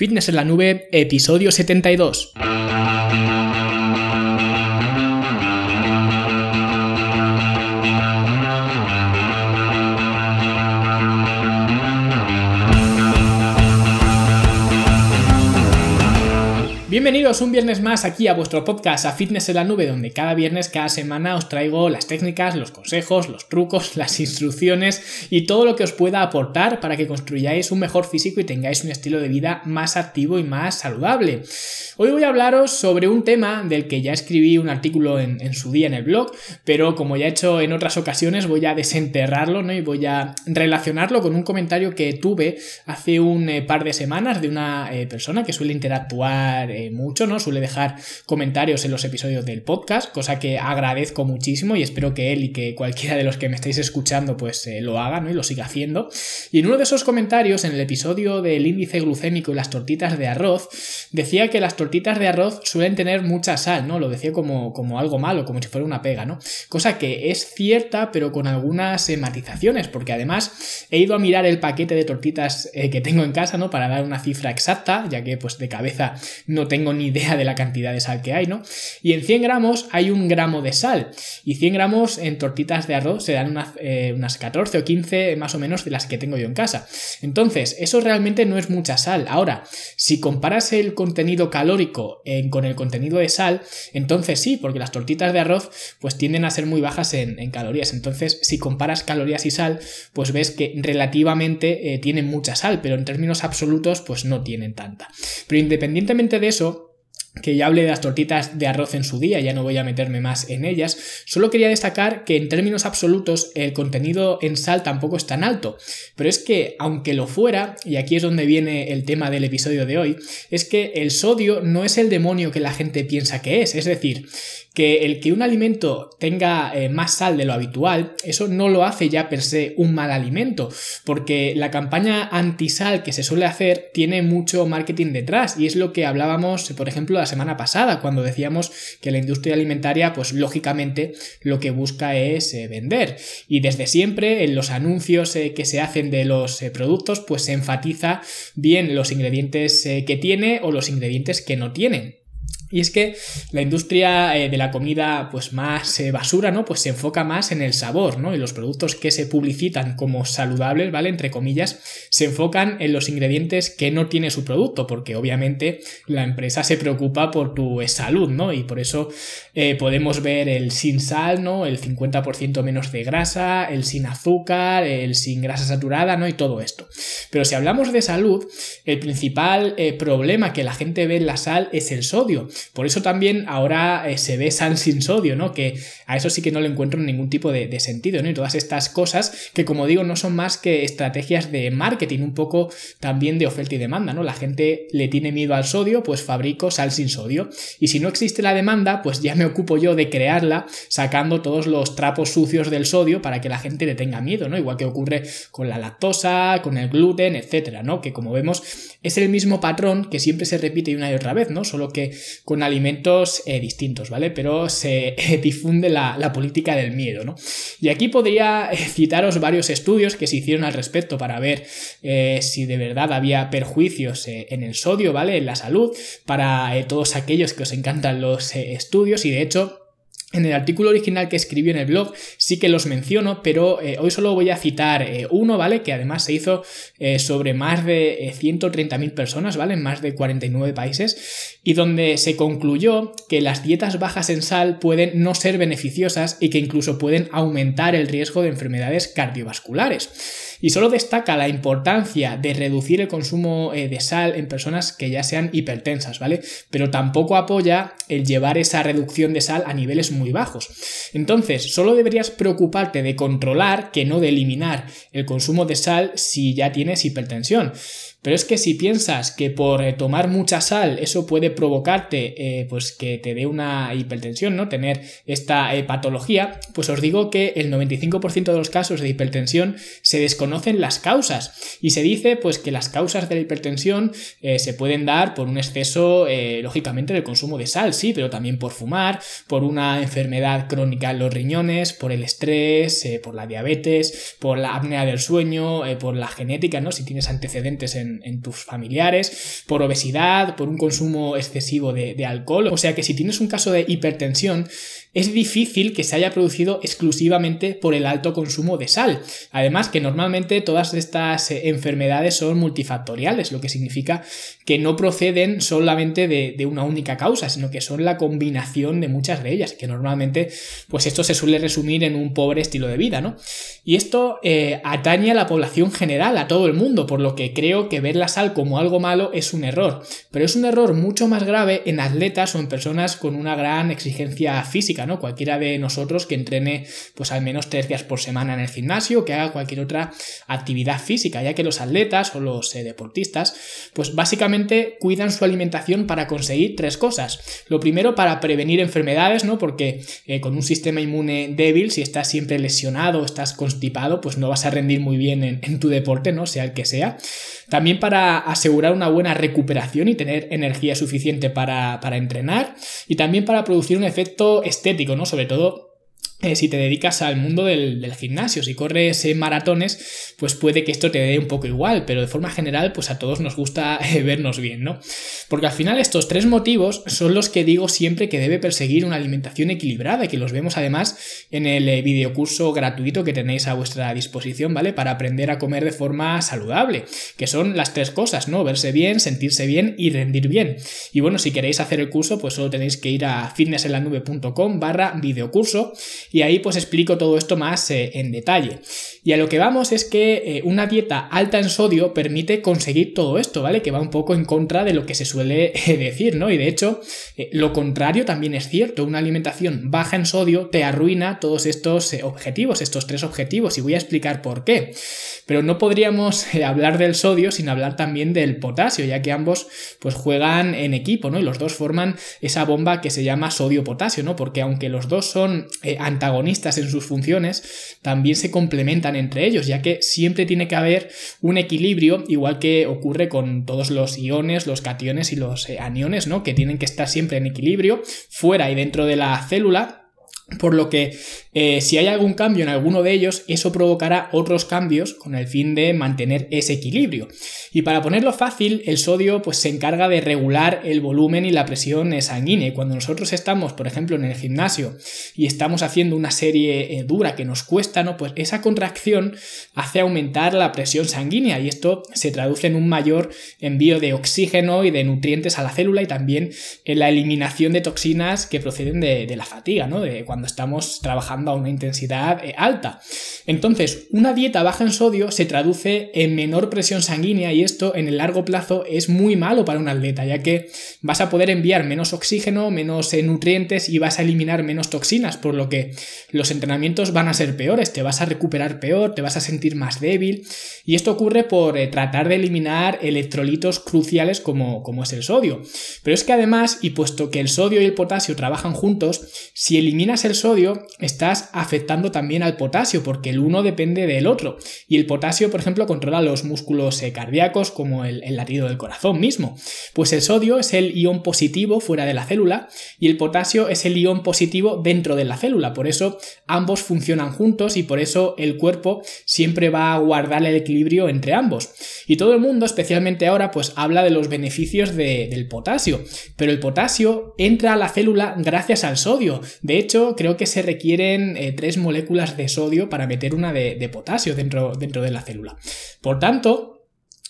Fitness en la Nube, episodio 72. Bienvenidos un viernes más aquí a vuestro podcast a Fitness en la Nube, donde cada viernes, cada semana os traigo las técnicas, los consejos, los trucos, las instrucciones y todo lo que os pueda aportar para que construyáis un mejor físico y tengáis un estilo de vida más activo y más saludable. Hoy voy a hablaros sobre un tema del que ya escribí un artículo en, su día en el blog, pero como ya he hecho en otras ocasiones voy a desenterrarlo ¿no? y voy a relacionarlo con un comentario que tuve hace un eh, par de semanas de una eh, persona que suele interactuar eh, mucho, ¿no? Suele dejar comentarios en los episodios del podcast, cosa que agradezco muchísimo y espero que él y que cualquiera de los que me estáis escuchando pues eh, lo haga, ¿no? Y lo siga haciendo. Y en uno de esos comentarios, en el episodio del índice glucémico y las tortitas de arroz, decía que las tortitas de arroz suelen tener mucha sal, ¿no? Lo decía como, como algo malo, como si fuera una pega, ¿no? Cosa que es cierta, pero con algunas eh, matizaciones, porque además he ido a mirar el paquete de tortitas eh, que tengo en casa, ¿no? Para dar una cifra exacta, ya que pues de cabeza no tengo ni idea de la cantidad de sal que hay, ¿no? Y en 100 gramos hay un gramo de sal. Y 100 gramos en tortitas de arroz se dan eh, unas, 14 o 15 más o menos de las que tengo yo en casa. Entonces, eso realmente no es mucha sal. Ahora, si comparas el contenido calórico con el contenido de sal, entonces sí, porque las tortitas de arroz pues tienden a ser muy bajas en, calorías. Entonces, si comparas calorías y sal, pues ves que relativamente eh, tienen mucha sal, pero en términos absolutos pues no tienen tanta. Pero independientemente de eso, que ya hablé de las tortitas de arroz en su día, ya no voy a meterme más en ellas, solo quería destacar que en términos absolutos el contenido en sal tampoco es tan alto, pero es que aunque lo fuera, y aquí es donde viene el tema del episodio de hoy, es que el sodio no es el demonio que la gente piensa que es, es decir, que el que un alimento tenga eh, más sal de lo habitual, eso no lo hace ya per se un mal alimento, porque la campaña antisal que se suele hacer tiene mucho marketing detrás y es lo que hablábamos, por ejemplo, la semana pasada, cuando decíamos que la industria alimentaria, pues lógicamente lo que busca es eh, vender. Y desde siempre en los anuncios eh, que se hacen de los productos, pues se enfatiza bien los ingredientes que tiene o los ingredientes que no tienen. Y es que la industria eh, de la comida pues más eh, basura, ¿no? Pues se enfoca más en el sabor, ¿no? Y los productos que se publicitan como saludables, ¿vale? Entre comillas, se enfocan en los ingredientes que no tiene su producto, porque obviamente la empresa se preocupa por tu salud, ¿no? Y por eso eh, podemos ver el sin sal, ¿no? El 50% menos de grasa, el sin azúcar, el sin grasa saturada, ¿no? Y todo esto. Pero si hablamos de salud, el principal problema que la gente ve en la sal es el sodio. Por eso también ahora eh, se ve sal sin sodio, ¿no? Que a eso sí que no le encuentro ningún tipo de, sentido, ¿no? Y todas estas cosas que, como digo, no son más que estrategias de marketing, un poco también de oferta y demanda, ¿no? La gente le tiene miedo al sodio, pues fabrico sal sin sodio. Y si no existe la demanda, pues ya me ocupo yo de crearla, sacando todos los trapos sucios del sodio para que la gente le tenga miedo, ¿no? Igual que ocurre con la lactosa, con el gluten, etcétera, ¿no? Que como vemos es el mismo patrón que siempre se repite una y otra vez, ¿no? Solo que con alimentos eh, distintos, ¿vale? Pero se difunde la, política del miedo, ¿no? Y aquí podría eh, citaros varios estudios que se hicieron al respecto para ver eh, si de verdad había perjuicios en el sodio, ¿vale? En la salud, para todos aquellos que os encantan los estudios y de hecho en el artículo original que escribí en el blog sí que los menciono, pero eh, hoy solo voy a citar eh, uno, ¿vale? Que además se hizo eh, sobre más de 130.000 personas, ¿vale? En más de 49 países, y donde se concluyó que las dietas bajas en sal pueden no ser beneficiosas y que incluso pueden aumentar el riesgo de enfermedades cardiovasculares y solo destaca la importancia de reducir el consumo de sal en personas que ya sean hipertensas, ¿vale? Pero tampoco apoya el llevar esa reducción de sal a niveles muy bajos. Entonces, solo deberías preocuparte de controlar, que no de eliminar el consumo de sal si ya tienes hipertensión. Pero es que si piensas que por eh, tomar mucha sal eso puede provocarte eh, pues que te dé una hipertensión, ¿no? Tener esta eh, patología, pues os digo que el 95% de los casos de hipertensión se desconocen las causas y se dice pues que las causas de la hipertensión se pueden dar por un exceso lógicamente del consumo de sal, sí, pero también por fumar, por una enfermedad crónica en los riñones, por el estrés, por la diabetes, por la apnea del sueño, por la genética, ¿no? Si tienes antecedentes en en, tus familiares, por obesidad, por un consumo excesivo de, alcohol. O sea que si tienes un caso de hipertensión, es difícil que se haya producido exclusivamente por el alto consumo de sal. Además que normalmente todas estas eh, enfermedades son multifactoriales, lo que significa que no proceden solamente de, una única causa, sino que son la combinación de muchas de ellas, que normalmente pues esto se suele resumir en un pobre estilo de vida, ¿no? Y esto eh, atañe a la población general, a todo el mundo, por lo que creo que ver la sal como algo malo es un error, pero es un error mucho más grave en atletas o en personas con una gran exigencia física Cualquiera de nosotros que entrene pues al menos tres días por semana en el gimnasio, que haga cualquier otra actividad física, ya que los atletas o los eh, deportistas pues básicamente cuidan su alimentación para conseguir tres cosas. Lo primero para prevenir enfermedades, ¿no? Porque eh, con un sistema inmune débil, si estás siempre lesionado o estás constipado, pues no vas a rendir muy bien en, en tu deporte, ¿no? Sea el que sea. También para asegurar una buena recuperación y tener energía suficiente para, para entrenar. Y también para producir un efecto estético, ¿no? Sobre todo eh, si te dedicas al mundo del, gimnasio, si corres maratones, pues puede que esto te dé un poco igual, pero de forma general, pues a todos nos gusta eh, vernos bien, ¿no? Porque al final estos tres motivos son los que digo siempre que debe perseguir una alimentación equilibrada y que los vemos además en el eh, videocurso gratuito que tenéis a vuestra disposición, ¿vale? Para aprender a comer de forma saludable, que son las tres cosas, ¿no? Verse bien, sentirse bien y rendir bien. Y bueno, si queréis hacer el curso, pues solo tenéis que ir a fitnessenlanube.com barra videocurso y ahí pues explico todo esto más eh, en detalle. Y a lo que vamos es que eh, una dieta alta en sodio permite conseguir todo esto, ¿vale? Que va un poco en contra de lo que se suele eh, decir, ¿no? Y de hecho, lo contrario también es cierto. Una alimentación baja en sodio te arruina todos estos objetivos, estos tres objetivos, y voy a explicar por qué. Pero no podríamos hablar del sodio sin hablar también del potasio, ya que ambos pues juegan en equipo, ¿no? Y los dos forman esa bomba que se llama sodio-potasio, ¿no? Porque aunque los dos son antagonistas en sus funciones también se complementan entre ellos, ya que siempre tiene que haber un equilibrio, igual que ocurre con todos los iones, los cationes y los eh, aniones, ¿no? Que tienen que estar siempre en equilibrio, fuera y dentro de la célula, por lo que eh, si hay algún cambio en alguno de ellos, eso provocará otros cambios con el fin de mantener ese equilibrio. Y para ponerlo fácil, el sodio pues, se encarga de regular el volumen y la presión sanguínea. Cuando nosotros estamos, por ejemplo, en el gimnasio y estamos haciendo una serie eh, dura que nos cuesta, ¿no? Pues esa contracción hace aumentar la presión sanguínea y esto se traduce en un mayor envío de oxígeno y de nutrientes a la célula y también en la eliminación de toxinas que proceden de, la fatiga, ¿no? Estamos trabajando a una intensidad eh, alta. Entonces, una dieta baja en sodio se traduce en menor presión sanguínea y esto en el largo plazo es muy malo para un atleta, ya que vas a poder enviar menos oxígeno, menos eh, nutrientes y vas a eliminar menos toxinas, por lo que los entrenamientos van a ser peores, te vas a recuperar peor, te vas a sentir más débil y esto ocurre por eh, tratar de eliminar electrolitos cruciales como, como es el sodio. Pero es que además, y puesto que el sodio y el potasio trabajan juntos, si eliminas el sodio, estás afectando también al potasio, porque el uno depende del otro. Y el potasio, por ejemplo, controla los músculos eh, cardíacos, como el, el latido del corazón mismo. Pues el sodio es el ion positivo fuera de la célula y el potasio es el ion positivo dentro de la célula. Por eso ambos funcionan juntos y por eso el cuerpo siempre va a guardar el equilibrio entre ambos. Y todo el mundo, especialmente ahora, pues habla de los beneficios del potasio. Pero el potasio entra a la célula gracias al sodio. De hecho, creo que se requieren eh, tres moléculas de sodio para meter una de, de potasio dentro, dentro de la célula. Por tanto,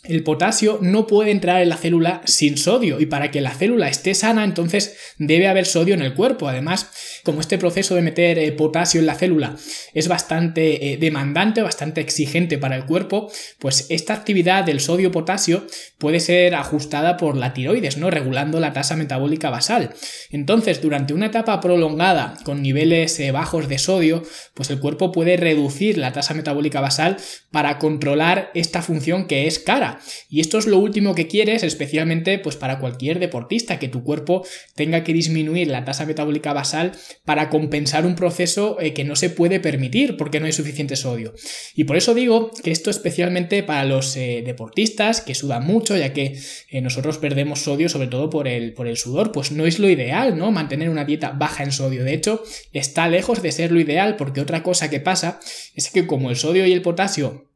el potasio no puede entrar en la célula sin sodio y para que la célula esté sana entonces debe haber sodio en el cuerpo. Además, como este proceso de meter eh, potasio en la célula es bastante eh, demandante, bastante exigente para el cuerpo, pues esta actividad del sodio-potasio puede ser ajustada por la tiroides, ¿no? Regulando la tasa metabólica basal. Entonces, durante una etapa prolongada con niveles eh, bajos de sodio, pues el cuerpo puede reducir la tasa metabólica basal para controlar esta función que es cara y esto es lo último que quieres, especialmente pues para cualquier deportista, que tu cuerpo tenga que disminuir la tasa metabólica basal para compensar un proceso eh, que no se puede permitir porque no hay suficiente sodio. Y por eso digo que esto especialmente para los eh, deportistas que sudan mucho, ya que eh, nosotros perdemos sodio sobre todo por el, por el sudor, pues no es lo ideal, ¿no? Mantener una dieta baja en sodio. De hecho, está lejos de ser lo ideal porque otra cosa que pasa es que como el sodio y el potasio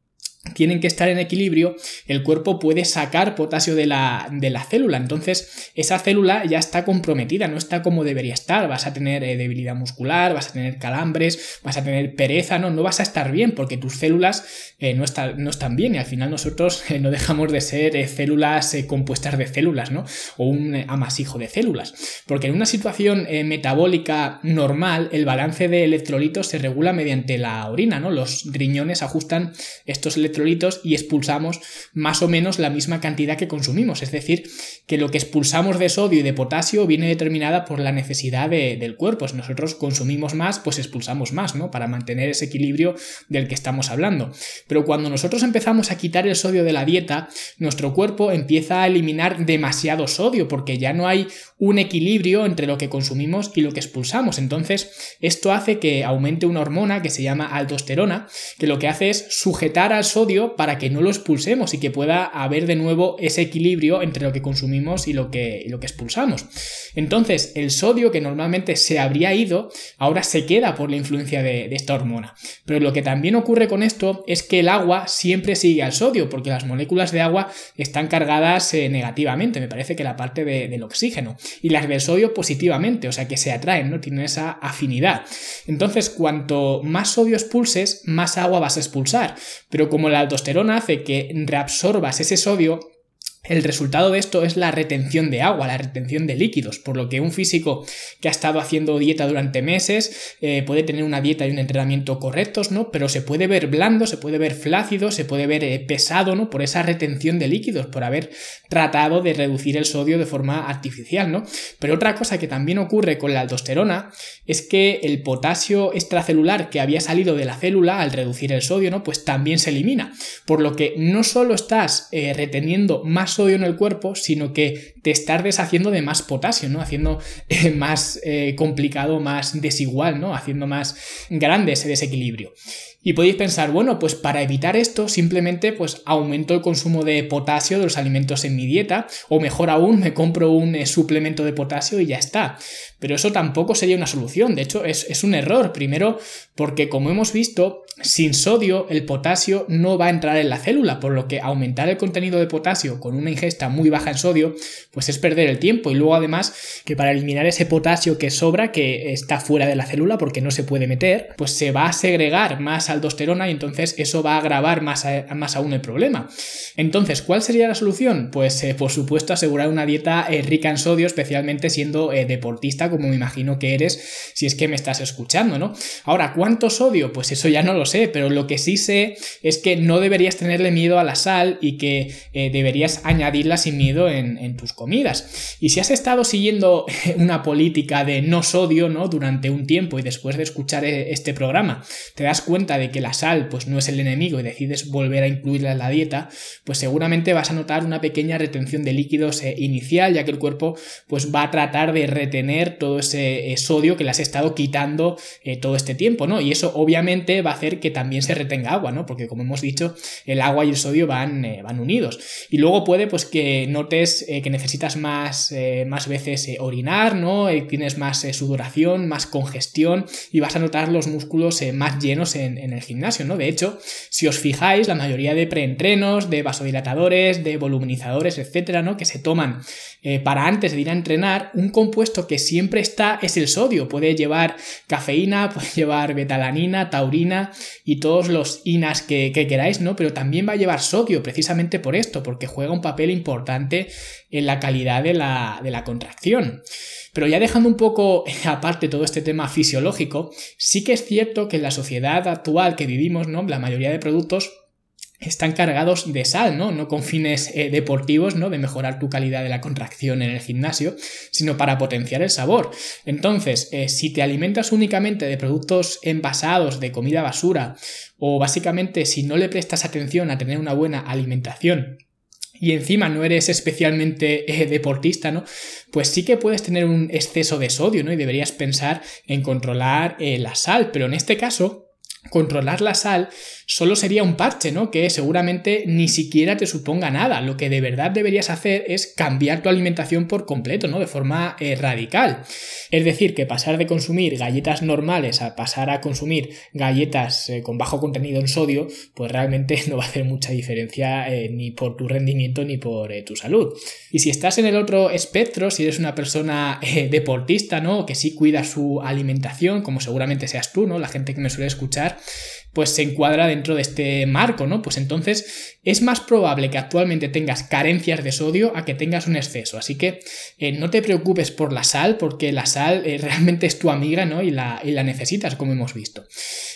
tienen que estar en equilibrio, el cuerpo puede sacar potasio de la, de la, célula. Entonces, esa célula ya está comprometida, no está como debería estar. Vas a tener eh, debilidad muscular, vas a tener calambres, vas a tener pereza, no, no vas a estar bien porque tus células eh, no, no, están bien y al final nosotros eh, no dejamos de ser células compuestas de células, ¿no? O un amasijo de células. Porque en una situación metabólica normal, el balance de electrolitos se regula mediante la orina, ¿no? Los riñones ajustan estos electrolitos y expulsamos más o menos la misma cantidad que consumimos. Es decir, que lo que expulsamos de sodio y de potasio viene determinada por la necesidad del cuerpo. Si nosotros consumimos más, pues expulsamos más, ¿no? Para mantener ese equilibrio del que estamos hablando. Pero cuando nosotros empezamos a quitar el sodio de la dieta, nuestro cuerpo empieza a eliminar demasiado sodio porque ya no hay un equilibrio entre lo que consumimos y lo que expulsamos. Entonces, esto hace que aumente una hormona que se llama aldosterona, que lo que hace es sujetar al sodio para que no lo expulsemos y que pueda haber de nuevo ese equilibrio entre lo que consumimos y lo que, lo que expulsamos. Entonces, el sodio que normalmente se habría ido, ahora se queda por la influencia de, esta hormona. Pero lo que también ocurre con esto es que el agua siempre sigue al sodio, porque las moléculas de agua están cargadas eh, negativamente, me parece que la parte del oxígeno, y las del sodio positivamente, o sea que se atraen, ¿no? Tienen esa afinidad. Entonces, cuanto más sodio expulses, más agua vas a expulsar. Pero como la aldosterona hace que reabsorbas ese sodio, el resultado de esto es la retención de agua, la retención de líquidos, por lo que un físico que ha estado haciendo dieta durante meses eh, puede tener una dieta y un entrenamiento correctos, ¿no? Pero se puede ver blando, se puede ver flácido, se puede ver eh, pesado, ¿no? Por esa retención de líquidos, por haber tratado de reducir el sodio de forma artificial, ¿no? Pero otra cosa que también ocurre con la aldosterona es que el potasio extracelular que había salido de la célula al reducir el sodio, ¿no? Pues también se elimina, por lo que no solo estás eh, reteniendo más sodio en el cuerpo, sino que te estás deshaciendo de más potasio, ¿no? Haciendo eh, más eh, complicado, más desigual, ¿no? Haciendo más grande ese desequilibrio. Y podéis pensar, bueno, pues para evitar esto simplemente pues aumento el consumo de potasio de los alimentos en mi dieta o mejor aún me compro un eh, suplemento de potasio y ya está. Pero eso tampoco sería una solución, de hecho es, es un error. Primero porque como hemos visto, sin sodio el potasio no va a entrar en la célula, por lo que aumentar el contenido de potasio con una ingesta muy baja en sodio pues es perder el tiempo y luego además que para eliminar ese potasio que sobra, que está fuera de la célula porque no se puede meter, pues se va a segregar más aldosterona y entonces eso va a agravar más, más aún el problema. Entonces, ¿cuál sería la solución? Pues eh, por supuesto asegurar una dieta eh, rica en sodio, especialmente siendo eh, deportista como me imagino que eres si es que me estás escuchando, ¿no? Ahora, ¿cuánto sodio? Pues eso ya no lo sé, pero lo que sí sé es que no deberías tenerle miedo a la sal y que deberías añadirla sin miedo en, tus comidas. Y si has estado siguiendo una política de no sodio, ¿no? Durante un tiempo y después de escuchar este programa, te das cuenta de que la sal pues no es el enemigo y decides volver a incluirla en la dieta, pues seguramente vas a notar una pequeña retención de líquidos eh, inicial, ya que el cuerpo pues va a tratar de retener todo ese eh, sodio que le has estado quitando eh, todo este tiempo, ¿no? Y eso obviamente va a hacer que también se retenga agua, ¿no? Porque como hemos dicho, el agua y el sodio van, van unidos. Y luego puede pues que notes que necesitas más, más veces orinar, ¿no? tienes más sudoración, más congestión y vas a notar los músculos más llenos en, en el gimnasio, ¿no? De hecho, si os fijáis, la mayoría de preentrenos, de vasodilatadores, de voluminizadores, etcétera, ¿no? Que se toman eh, para antes de ir a entrenar, un compuesto que siempre está es el sodio. Puede llevar cafeína, puede llevar betalanina, taurina y todos los inas que, queráis, ¿no? Pero también va a llevar sodio precisamente por esto, porque juega un papel importante en la calidad de la, contracción. Pero ya dejando un poco aparte todo este tema fisiológico, sí que es cierto que en la sociedad actual que vivimos. La mayoría de productos están cargados de sal, ¿no? No con fines eh, deportivos, ¿no? De mejorar tu calidad de la contracción en el gimnasio, sino para potenciar el sabor. Entonces, eh, si te alimentas únicamente de productos envasados, de comida basura, o básicamente si no le prestas atención a tener una buena alimentación y encima no eres especialmente eh, deportista, ¿no? Pues sí que puedes tener un exceso de sodio, ¿no? Y deberías pensar en controlar la sal, pero en este caso controlar la sal solo sería un parche, ¿no? Que seguramente ni siquiera te suponga nada. Lo que de verdad deberías hacer es cambiar tu alimentación por completo, ¿no? De forma eh, radical. Es decir, que pasar de consumir galletas normales a pasar a consumir galletas eh, con bajo contenido en sodio, pues realmente no va a hacer mucha diferencia eh, ni por tu rendimiento ni por tu salud. Y si estás en el otro espectro, si eres una persona deportista, ¿no? Que sí cuida su alimentación, como seguramente seas tú, ¿no? La gente que me suele escuchar, pues se encuadra dentro de este marco, ¿no? Pues entonces es más probable que actualmente tengas carencias de sodio a que tengas un exceso. Así que eh, no te preocupes por la sal, porque la sal eh, realmente es tu amiga, ¿no? Y la, y la necesitas, como hemos visto.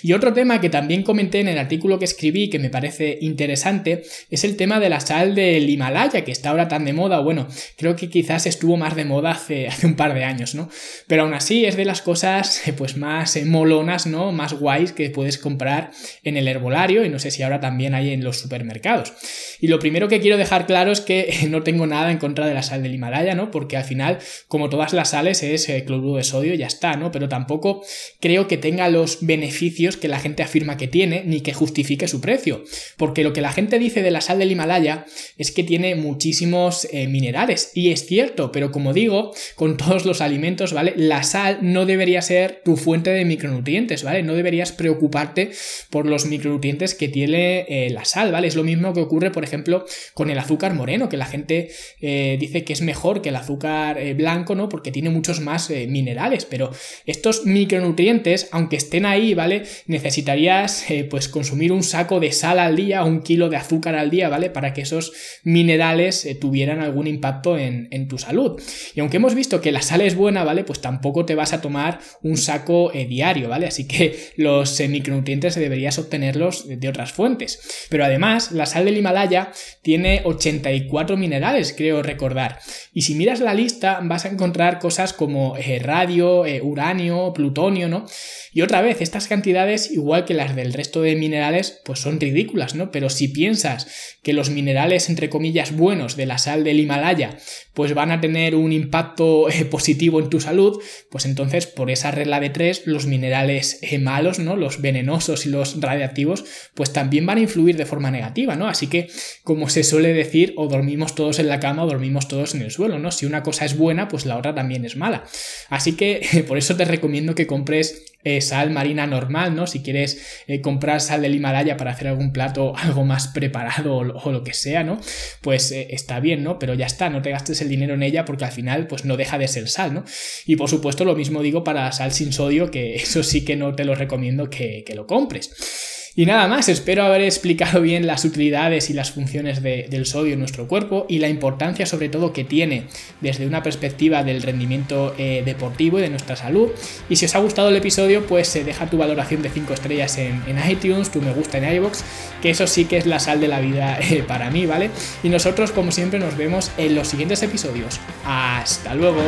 Y otro tema que también comenté en el artículo que escribí, que me parece interesante, es el tema de la sal del Himalaya, que está ahora tan de moda. Bueno, creo que quizás estuvo más de moda hace, hace un par de años, ¿no? Pero aún así es de las cosas pues más molonas, ¿no? Más guays que puedes comprar en el herbolario y no sé si ahora también hay en los supermercados. Y lo primero que quiero dejar claro es que no tengo nada en contra de la sal del Himalaya, ¿no? Porque al final, como todas las sales, es eh, cloruro de sodio y ya está, ¿no? Pero tampoco creo que tenga los beneficios que la gente afirma que tiene, ni que justifique su precio. Porque lo que la gente dice de la sal del Himalaya es que tiene muchísimos eh, minerales. Y es cierto, pero como digo, con todos los alimentos, ¿vale? La sal no debería ser tu fuente de micronutrientes, ¿vale? No deberías preocuparte por los micronutrientes que tiene eh, la sal, ¿vale? Es lo mismo que ocurre, por ejemplo, con el azúcar moreno, que la gente eh, dice que es mejor que el azúcar eh, blanco, ¿no? Porque tiene muchos más minerales, pero estos micronutrientes, aunque estén ahí, ¿vale? Necesitarías, pues, consumir un saco de sal al día, un kilo de azúcar al día, ¿vale? Para que esos minerales tuvieran algún impacto en, en, tu salud. Y aunque hemos visto que la sal es buena, ¿vale? Pues tampoco te vas a tomar un saco diario, ¿vale? Así que los micronutrientes se deberías obtenerlos de otras fuentes. Pero además, la sal del Himalaya tiene 84 minerales, creo recordar. Y si miras la lista, vas a encontrar cosas como eh, radio, eh, uranio, plutonio, ¿no? Y otra vez, estas cantidades, igual que las del resto de minerales, pues son ridículas, ¿no? Pero si piensas que los minerales, entre comillas, buenos de la sal del Himalaya, pues van a tener un impacto eh, positivo en tu salud, pues entonces por esa regla de tres, los minerales malos, ¿no? Los venenosos y los radiactivos, pues también van a influir de forma negativa, ¿no? Así que, como se suele decir, o dormimos todos en la cama o dormimos todos en el suelo, ¿no? Si una cosa es buena, pues la otra también es mala. Así que por eso te recomiendo que compres eh, sal marina normal, ¿no? Si quieres eh, comprar sal del Himalaya para hacer algún plato algo más preparado o, lo que sea, ¿no? Pues eh, está bien, ¿no? Pero ya está, no te gastes el dinero en ella porque al final pues no deja de ser sal, ¿no? Y por supuesto lo mismo digo para sal sin sodio, que eso sí que no te lo recomiendo que, que lo compres. Y nada más, espero haber explicado bien las utilidades y las funciones del sodio en nuestro cuerpo y la importancia sobre todo que tiene desde una perspectiva del rendimiento eh, deportivo y de nuestra salud. Y si os ha gustado el episodio, pues eh, deja tu valoración de 5 estrellas en, iTunes, tu me gusta en iVoox, que eso sí que es la sal de la vida eh, para mí, ¿vale? Y nosotros como siempre nos vemos en los siguientes episodios. Hasta luego.